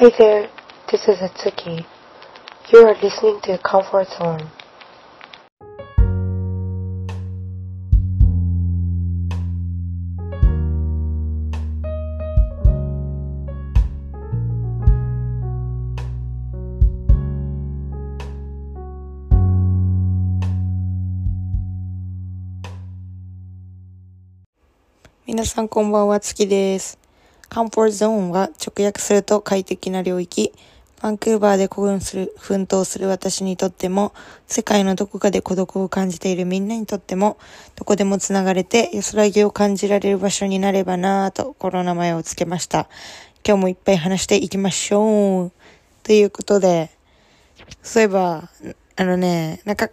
Hi there, this is Atsuki. You are listening to Comfort Zone. 皆さんこんばんは、月です。 カンフォートゾーンは直訳すると快適な領域。バンクーバーで孤軍する、奮闘する私にとっても、世界のどこかで孤独を感じているみんなにとっても、どこでもつながれて安らぎを感じられる場所になればなぁとコロナ前をつけました。今日もいっぱい話していきましょう。ということで、そういえば、あのね、なんか、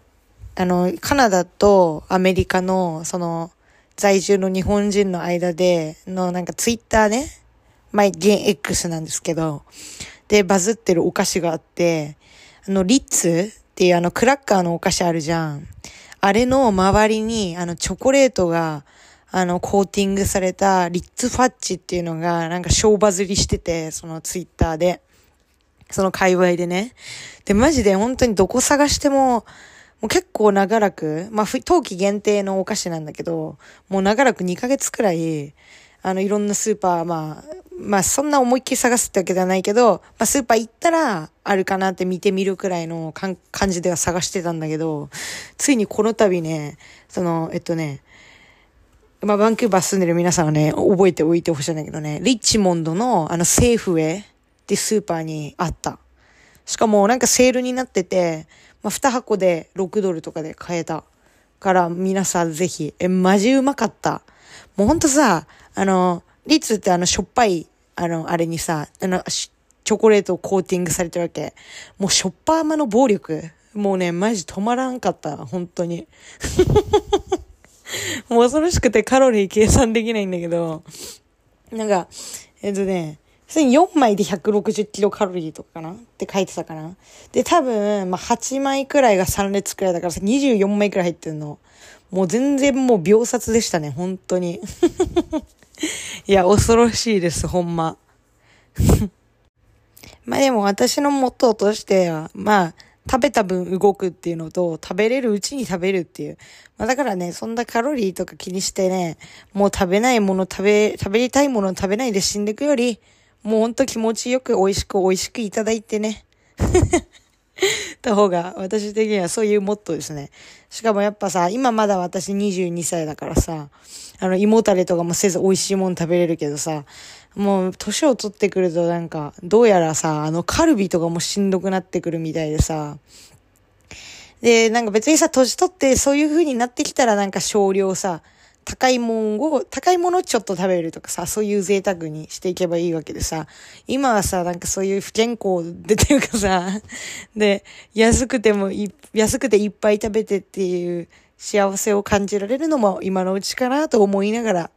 あの、カナダとアメリカの、その、在住の日本人の間でのなんかツイッターね、まあ、現 X なんですけど、で、バズってるお菓子があって、あの、リッツっていうあの、クラッカーのお菓子あるじゃん。あれの周りに、あの、チョコレートが、あの、コーティングされたリッツファッチっていうのが、なんか小バズりしてて、そのツイッターで。その界隈でね。で、マジで本当にどこ探しても、もう結構長らく、まあ、冬季限定のお菓子なんだけど、もう長らく2ヶ月くらい、あの、いろんなスーパー、まあ、まあ、そんな思いっきり探すってわけではないけど、まあ、スーパー行ったら、あるかなって見てみるくらいの感じでは探してたんだけど、ついにこの度ね、その、えっとね、まあ、バンクーバー住んでる皆さんはね、覚えておいてほしいんだけどね、リッチモンドの、あの、セーフウェイってスーパーにあった。しかも、なんかセールになってて、まあ、2箱で6ドルとかで買えた。から、皆さんぜひ、え、マジうまかった。もうほんとさ、あの、リッツってあの、しょっぱい、あの、あれにさ、あの、チョコレートをコーティングされてるわけ。もうしょっぱ甘の暴力。もうね、マジ止まらんかった。本当に。もう恐ろしくてカロリー計算できないんだけど、なんか、えっとね、普通に4枚で160キロカロリーとかかな？って書いてたかな？で、多分、まあ、8枚くらいが3列くらいだからさ、24枚くらい入ってんの。もう全然もう秒殺でしたね、本当に。いや、恐ろしいです、ほんま。まあでも私のモットーとしては、まあ、食べた分動くっていうのと、食べれるうちに食べるっていう。まあだからね、そんなカロリーとか気にしてね、もう食べないもの食べ、食べたいもの食べないで死んでいくより、もうほんと気持ちよく美味しく美味しくいただいてね。た方が私的にはそういうモットーですね。しかもやっぱさ、今まだ私22歳だからさ、あの、胃もたれとかもせず美味しいもの食べれるけどさ、もう年を取ってくるとなんか、どうやらさ、あの、カルビとかもしんどくなってくるみたいでさ、で、なんか別にさ、年取ってそういう風になってきたらなんか少量さ、高いもんを、高いものをちょっと食べるとかさ、そういう贅沢にしていけばいいわけでさ、今はさ、なんかそういう不健康でていうかさ、で、安くても、安くていっぱい食べてっていう幸せを感じられるのも今のうちかなと思いながら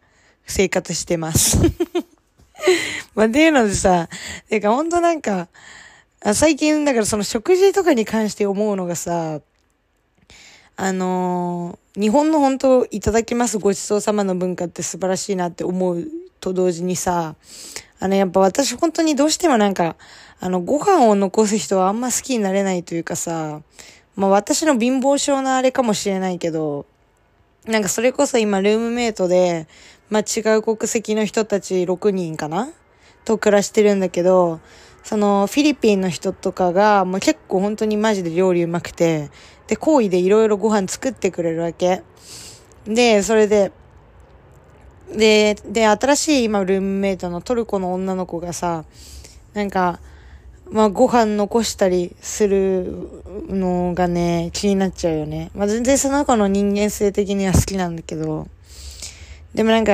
生活してます。まあ、っていうのでさ、てかほんとなんか、最近だからその食事とかに関して思うのがさ、あのー日本の本当いただきますごちそうさまの文化って素晴らしいなって思うと同時にさ、あのやっぱ私本当にどうしてもなんか、あのご飯を残す人はあんま好きになれないというかさ、まあ私の貧乏症のあれかもしれないけど、なんかそれこそ今ルームメイトで、まあ違う国籍の人たち6人かな？と暮らしてるんだけど、そのフィリピンの人とかが、もう結構本当にマジで料理うまくて、で、好意でいろいろご飯作ってくれるわけ。で、それで、で、で、新しい今ルームメイトのトルコの女の子がさ、なんか、まあご飯残したりするのがね、気になっちゃうよね。まあ全然その子の人間性的には好きなんだけど、でもなんか、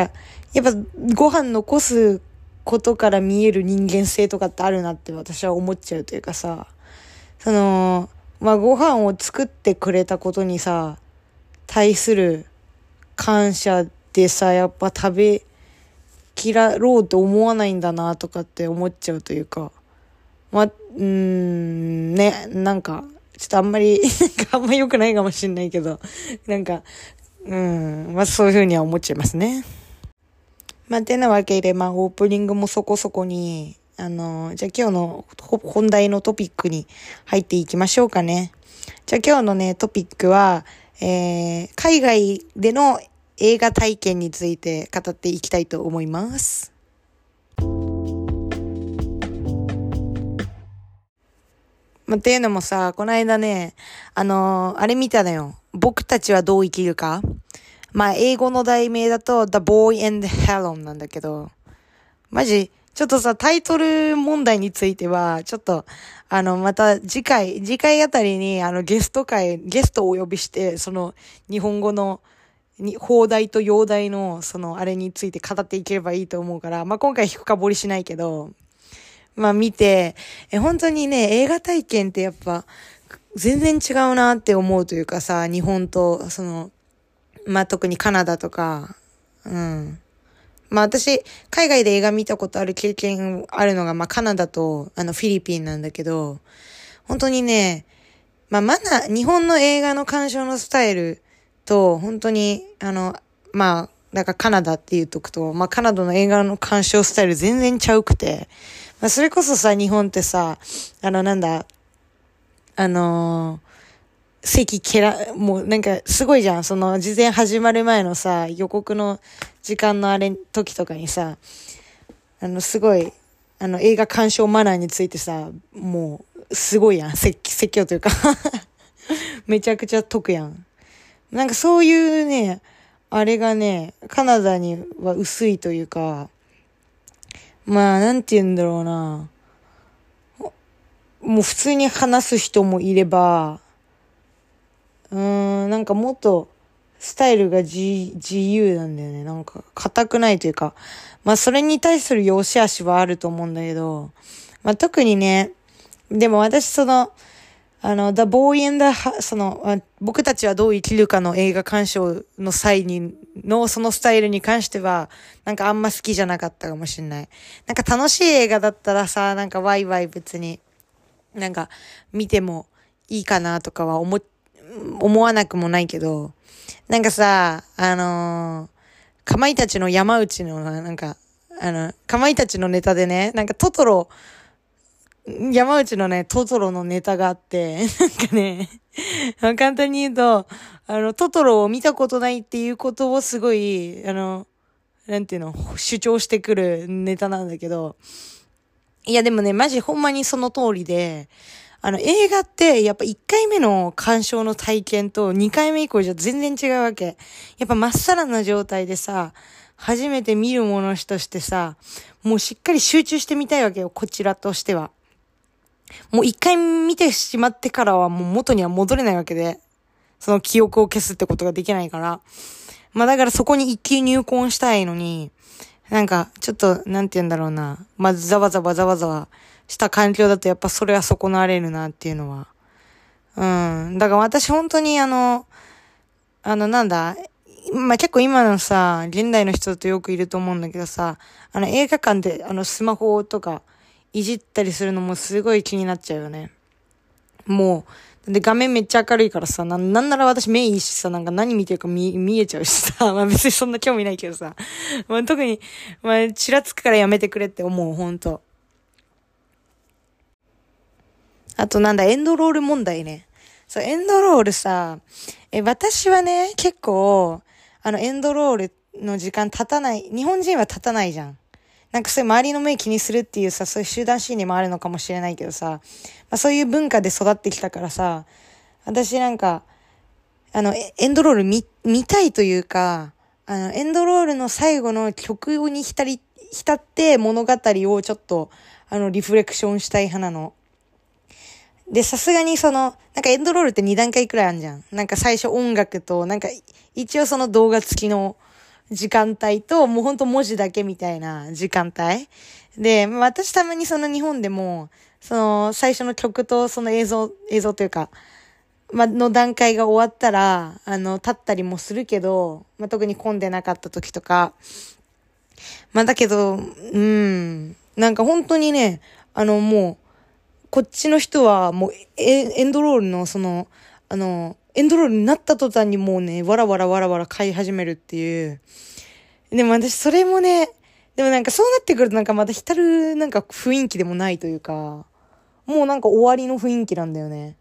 やっぱご飯残すことから見える人間性とかってあるなって私は思っちゃうというかさ、その、まあご飯を作ってくれたことにさ、対する感謝でさ、やっぱ食べきらろうと思わないんだなとかって思っちゃうというか、まあ、うーん、ね、なんか、ちょっとあんまり、なんかあんま良くないかもしんないけど、なんか、うん、まあそういうふうには思っちゃいますね。まあ、てなわけで、まあ、オープニングもそこそこに、あの、じゃあ今日の本題のトピックに入っていきましょうかね。じゃあ今日のね、トピックは、えー、海外での映画体験について語っていきたいと思います。まあ、っていうのもさ、この間ね、あのー、あれ見たのよ。僕たちはどう生きるかまあ、英語の題名だと、The Boy and Helen なんだけど、マジ、ちょっとさ、タイトル問題については、ちょっと、あの、また次回、次回あたりに、あの、ゲスト会、ゲストをお呼びして、その、日本語の、に、放題と洋題の、その、あれについて語っていければいいと思うから、まあ、今回深掘りしないけど、まあ見て、え、本当にね、映画体験ってやっぱ、全然違うなって思うというかさ、日本と、その、まあ特にカナダとか、うん。まあ私、海外で映画見たことある経験あるのが、まあカナダと、あの、フィリピンなんだけど、本当にね、まあまだ、日本の映画の鑑賞のスタイルと、本当に、あの、まあ、だからカナダって言うとくと、まあカナダの映画の鑑賞スタイル全然ちゃうくて、まあ、それこそさ、日本ってさ、あの、なんだ、あのー、席蹴ら、もうなんかすごいじゃん。その事前始まる前のさ、予告の時間のあれ、時とかにさ、あの、すごい、あの、映画鑑賞マナーについてさ、もう、すごいやん。説説教というか めちゃくちゃ得やん。なんかそういうね、あれがね、カナダには薄いというか、まあ、なんて言うんだろうな。もう普通に話す人もいれば、うーん、なんかもっとスタイルが自由なんだよね。なんか硬くないというか。まあそれに対する良し悪しはあると思うんだけど、まあ特にね、でも私その、あの、The Boy and the, その、僕たちはどう生きるかの映画鑑賞の際に、のそのスタイルに関しては、なんかあんま好きじゃなかったかもしんない。なんか楽しい映画だったらさ、なんかワイワイ別に、なんか見てもいいかなとかは思って、思わなくもないけど、なんかさ、あのー、かまいたちの山内の、なんか、あの、かまいたちのネタでね、なんかトトロ、山内のね、トトロのネタがあって、なんかね、簡単に言うと、あの、トトロを見たことないっていうことをすごい、あの、なんていうの、主張してくるネタなんだけど、いやでもね、マジほんまにその通りで、あの、映画って、やっぱ1回目の鑑賞の体験と2回目以降じゃ全然違うわけ。やっぱまっさらな状態でさ、初めて見るものとしてさ、もうしっかり集中してみたいわけよ、こちらとしては。もう一回見てしまってからはもう元には戻れないわけで、その記憶を消すってことができないから。まあだからそこに一気入婚したいのに、なんか、ちょっと、なんて言うんだろうな。まあ、ざわざわざわざわした環境だとやっぱそれは損なわれるなっていうのは。うん。だから私本当にあの、あのなんだ、まあ、結構今のさ、現代の人だとよくいると思うんだけどさ、あの映画館であのスマホとか、いじったりするのもすごい気になっちゃうよね。もう、で、画面めっちゃ明るいからさ、な、なんなら私目いいしさ、なんか何見てるか見、見えちゃうしさ、まあ別にそんな興味ないけどさ、まあ特に、まあ、ちらつくからやめてくれって思う、ほんと。あとなんだ、エンドロール問題ね。そう、エンドロールさ、え、私はね、結構、あの、エンドロールの時間経たない、日本人は経たないじゃん。なんかそういう周りの目気にするっていうさ、そういう集団心理もあるのかもしれないけどさ、まあそういう文化で育ってきたからさ、私なんか、あの、エンドロール見、見たいというか、あの、エンドロールの最後の曲に浸り、浸って物語をちょっと、あの、リフレクションしたい派なの。で、さすがにその、なんかエンドロールって2段階くらいあるじゃん。なんか最初音楽と、なんか一応その動画付きの時間帯と、もうほんと文字だけみたいな時間帯。で、私たまにその日本でも、その最初の曲とその映像、映像というか、まの段階が終わったら、あの、立ったりもするけど、まあ特に混んでなかった時とか、まあ、だけど、うん、なんか本当にね、あの、もう、こっちの人はもうエンドロールのその、あの、エンドロールになった途端にもうね、わらわらわらわら買い始めるっていう。でも私それもね、でもなんかそうなってくるとなんかまた浸るなんか雰囲気でもないというか、もうなんか終わりの雰囲気なんだよね。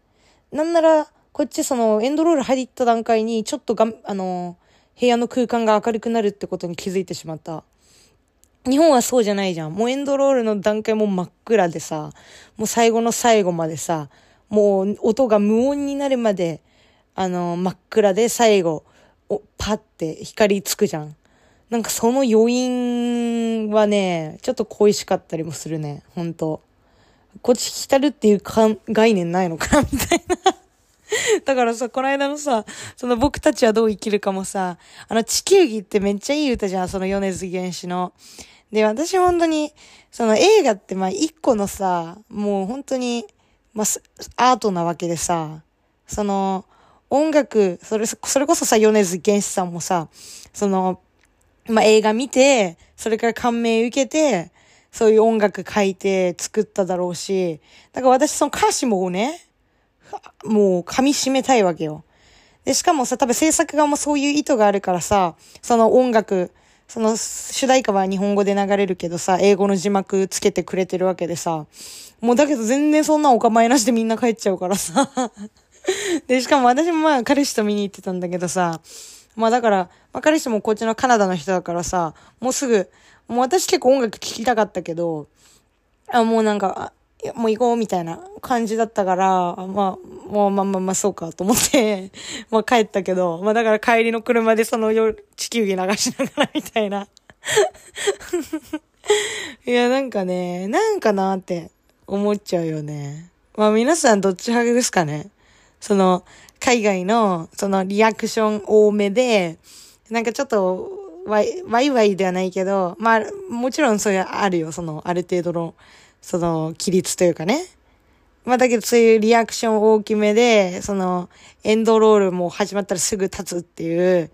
なんなら、こっちそのエンドロール入った段階にちょっとがん、あの、部屋の空間が明るくなるってことに気づいてしまった。日本はそうじゃないじゃん。もうエンドロールの段階も真っ暗でさ、もう最後の最後までさ、もう音が無音になるまで、あの、真っ暗で最後、おパって光つくじゃん。なんかその余韻はね、ちょっと恋しかったりもするね。ほんと。こっち浸るっていうか概念ないのかなみたいなだからさ、この間のさ、その僕たちはどう生きるかもさ、あの地球儀ってめっちゃいい歌じゃん、その米津玄師の。で、私本当に、その映画ってまあ一個のさ、もう本当に、まあ、アートなわけでさ、その、音楽、それ、それこそさ、米津玄師さんもさ、その、まあ、映画見て、それから感銘受けて、そういう音楽書いて作っただろうし、だから私その歌詞もね、もう噛み締めたいわけよ。で、しかもさ、多分制作側もそういう意図があるからさ、その音楽、その主題歌は日本語で流れるけどさ、英語の字幕つけてくれてるわけでさ、もうだけど全然そんなお構いなしでみんな帰っちゃうからさ。で、しかも私もまあ彼氏と見に行ってたんだけどさ、まあだから、まあ彼氏もこっちのカナダの人だからさ、もうすぐ、もう私結構音楽聴きたかったけど、あ、もうなんか、やもう行こうみたいな感じだったから、まあ、もうまあまあまあそうかと思って まあ帰ったけど、まあだから帰りの車でその夜地球儀流しながらみたいな。いや、なんかね、なんかなって思っちゃうよね。まあ皆さんどっち派ですかね。その、海外の、そのリアクション多めで、なんかちょっと、ワイ、ワイワイではないけど、まあ、もちろんそういうあるよ、その、ある程度の、その、規律というかね。まあだけどそういうリアクション大きめで、その、エンドロールも始まったらすぐ立つっていう、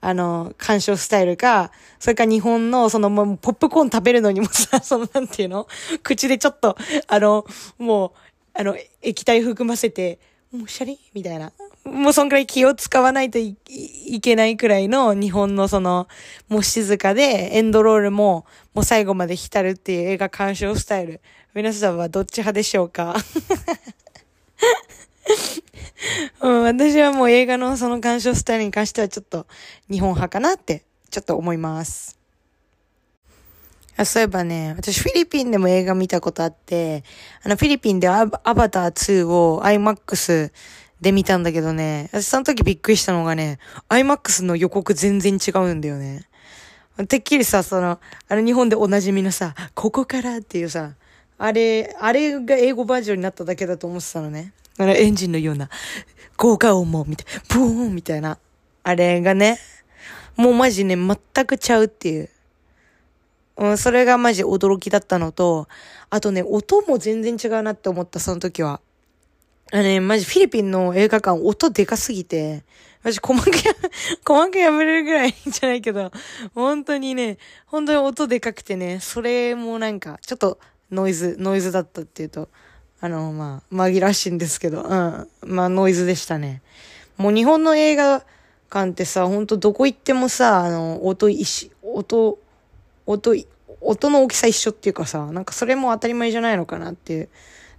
あの、鑑賞スタイルか、それか日本の、その、もう、ポップコーン食べるのにもさ、その、なんていうの？口でちょっと、あの、もう、あの、液体含ませて、もうシャリ？みたいな。もうそんくらい気を使わないといけないくらいの日本のその、もう静かでエンドロールももう最後まで浸るっていう映画鑑賞スタイル。皆さんはどっち派でしょうか？うん、私はもう映画のその鑑賞スタイルに関してはちょっと日本派かなってちょっと思います。あそういえばね、私フィリピンでも映画見たことあって、あのフィリピンでアバター2を IMAX で見たんだけどね、私その時びっくりしたのがね、IMAX の予告全然違うんだよね。てっきりさ、その、あの日本でおなじみのさ、ここからっていうさ、あれ、あれが英語バージョンになっただけだと思ってたのね。あのエンジンのような、効果音も、みたい、ブーンみたいな。あれがね、もうマジね、全くちゃうっていう。うん、それがマジ驚きだったのと、あとね、音も全然違うなって思った、その時は。あね、マジフィリピンの映画館音でかすぎて、マジ鼓膜や、鼓膜破れるぐらいじゃないけど、本当にね、本当に音でかくてね、それもなんか、ちょっとノイズ、ノイズだったっていうと、あの、まあ、紛らわしいんですけど、うん。まあ、ノイズでしたね。もう日本の映画館ってさ、ほんとどこ行ってもさ、あの、音一音、音、音の大きさ一緒っていうかさ、なんかそれも当たり前じゃないのかなっていう。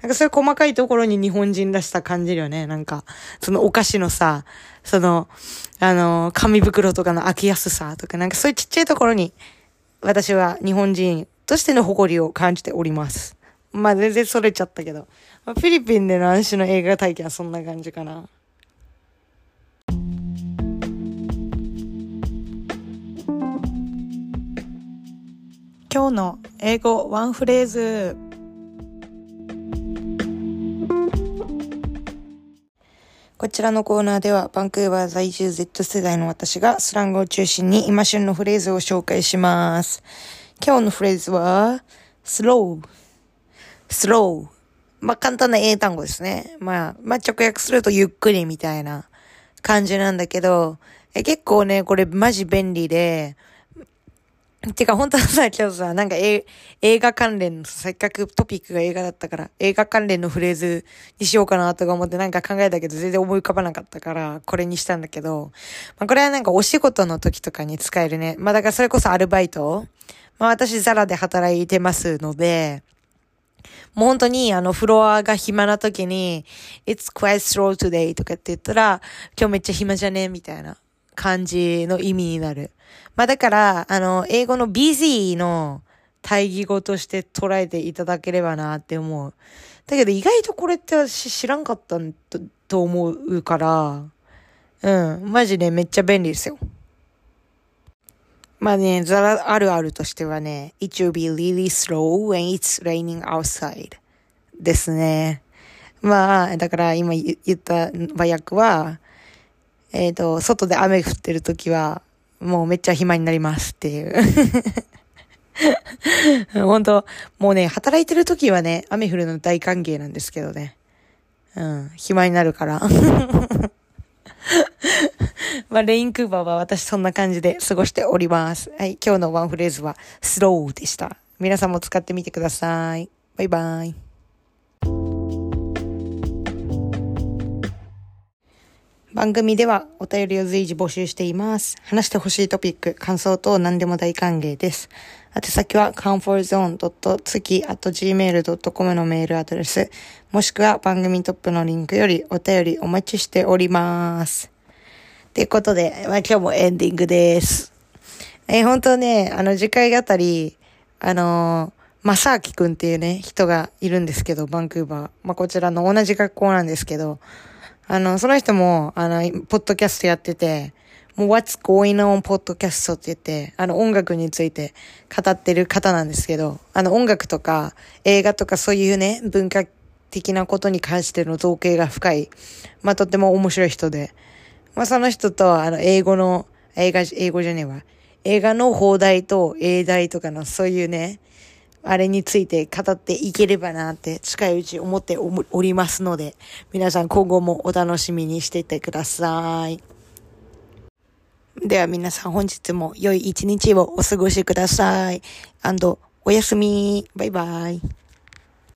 なんかそういう細かいところに日本人らしさ感じるよね。なんか、そのお菓子のさ、その、あの、紙袋とかの開きやすさとか、なんかそういうちっちゃいところに、私は日本人としての誇りを感じております。まあ全然それちゃったけど。まあ、フィリピンでの安心の映画体験はそんな感じかな。今日の英語ワンフレーズ。こちらのコーナーでは、バンクーバー在住 Z 世代の私がスラングを中心に今旬のフレーズを紹介します。今日のフレーズは、slow。slow。まあ、簡単な英単語ですね。まあ、まあ、直訳するとゆっくりみたいな感じなんだけど、え結構ね、これマジ便利で、てか本当はさ、今日さ、なんかえ映画関連の、せっかくトピックが映画だったから、映画関連のフレーズにしようかなとか思ってなんか考えたけど全然思い浮かばなかったから、これにしたんだけど、まあこれはなんかお仕事の時とかに使えるね。まあだからそれこそアルバイトまあ私ザラで働いてますので、もう本当にあのフロアが暇な時に、It's quite slow today とかって言ったら、今日めっちゃ暇じゃねみたいな感じの意味になる。まあだから、あの、英語の busy の対義語として捉えていただければなって思う。だけど意外とこれって私知らんかったとと思うから、うん、マジでめっちゃ便利ですよ。まあね、ザラあるあるとしてはね、it will be really slow when it's raining outside ですね。まあ、だから今言った和訳は、えっ、ー、と、外で雨降ってる時は、もうめっちゃ暇になりますっていう。本当もうね、働いてる時はね、雨降るの大歓迎なんですけどね。うん、暇になるから。まあ、レインクーバーは私そんな感じで過ごしております。はい、今日のワンフレーズはスローでした。皆さんも使ってみてください。バイバイ。番組ではお便りを随時募集しています。話してほしいトピック、感想等何でも大歓迎です。宛先は comfortzone.tsuki.gmail.com のメールアドレス、もしくは番組トップのリンクよりお便りお待ちしております。ということで、まあ、今日もエンディングです。えー、本当ね、あの、次回あたり、あのー、まさきくんっていうね、人がいるんですけど、バンクーバー。まあ、こちらの同じ学校なんですけど、あの、その人も、あの、ポッドキャストやってて、もう What's Going On Podcast って言って、あの音楽について語ってる方なんですけど、あの音楽とか映画とかそういうね、文化的なことに関しての造形が深い、まあとっても面白い人で、まあその人とあの英語の、映画、英語じゃねえわ、映画の放題と英題とかのそういうね、あれについて語っていければなって近いうち思っておりますので、皆さん今後もお楽しみにしていてください。では皆さん本日も良い一日をお過ごしください。おやすみ。バイバイ。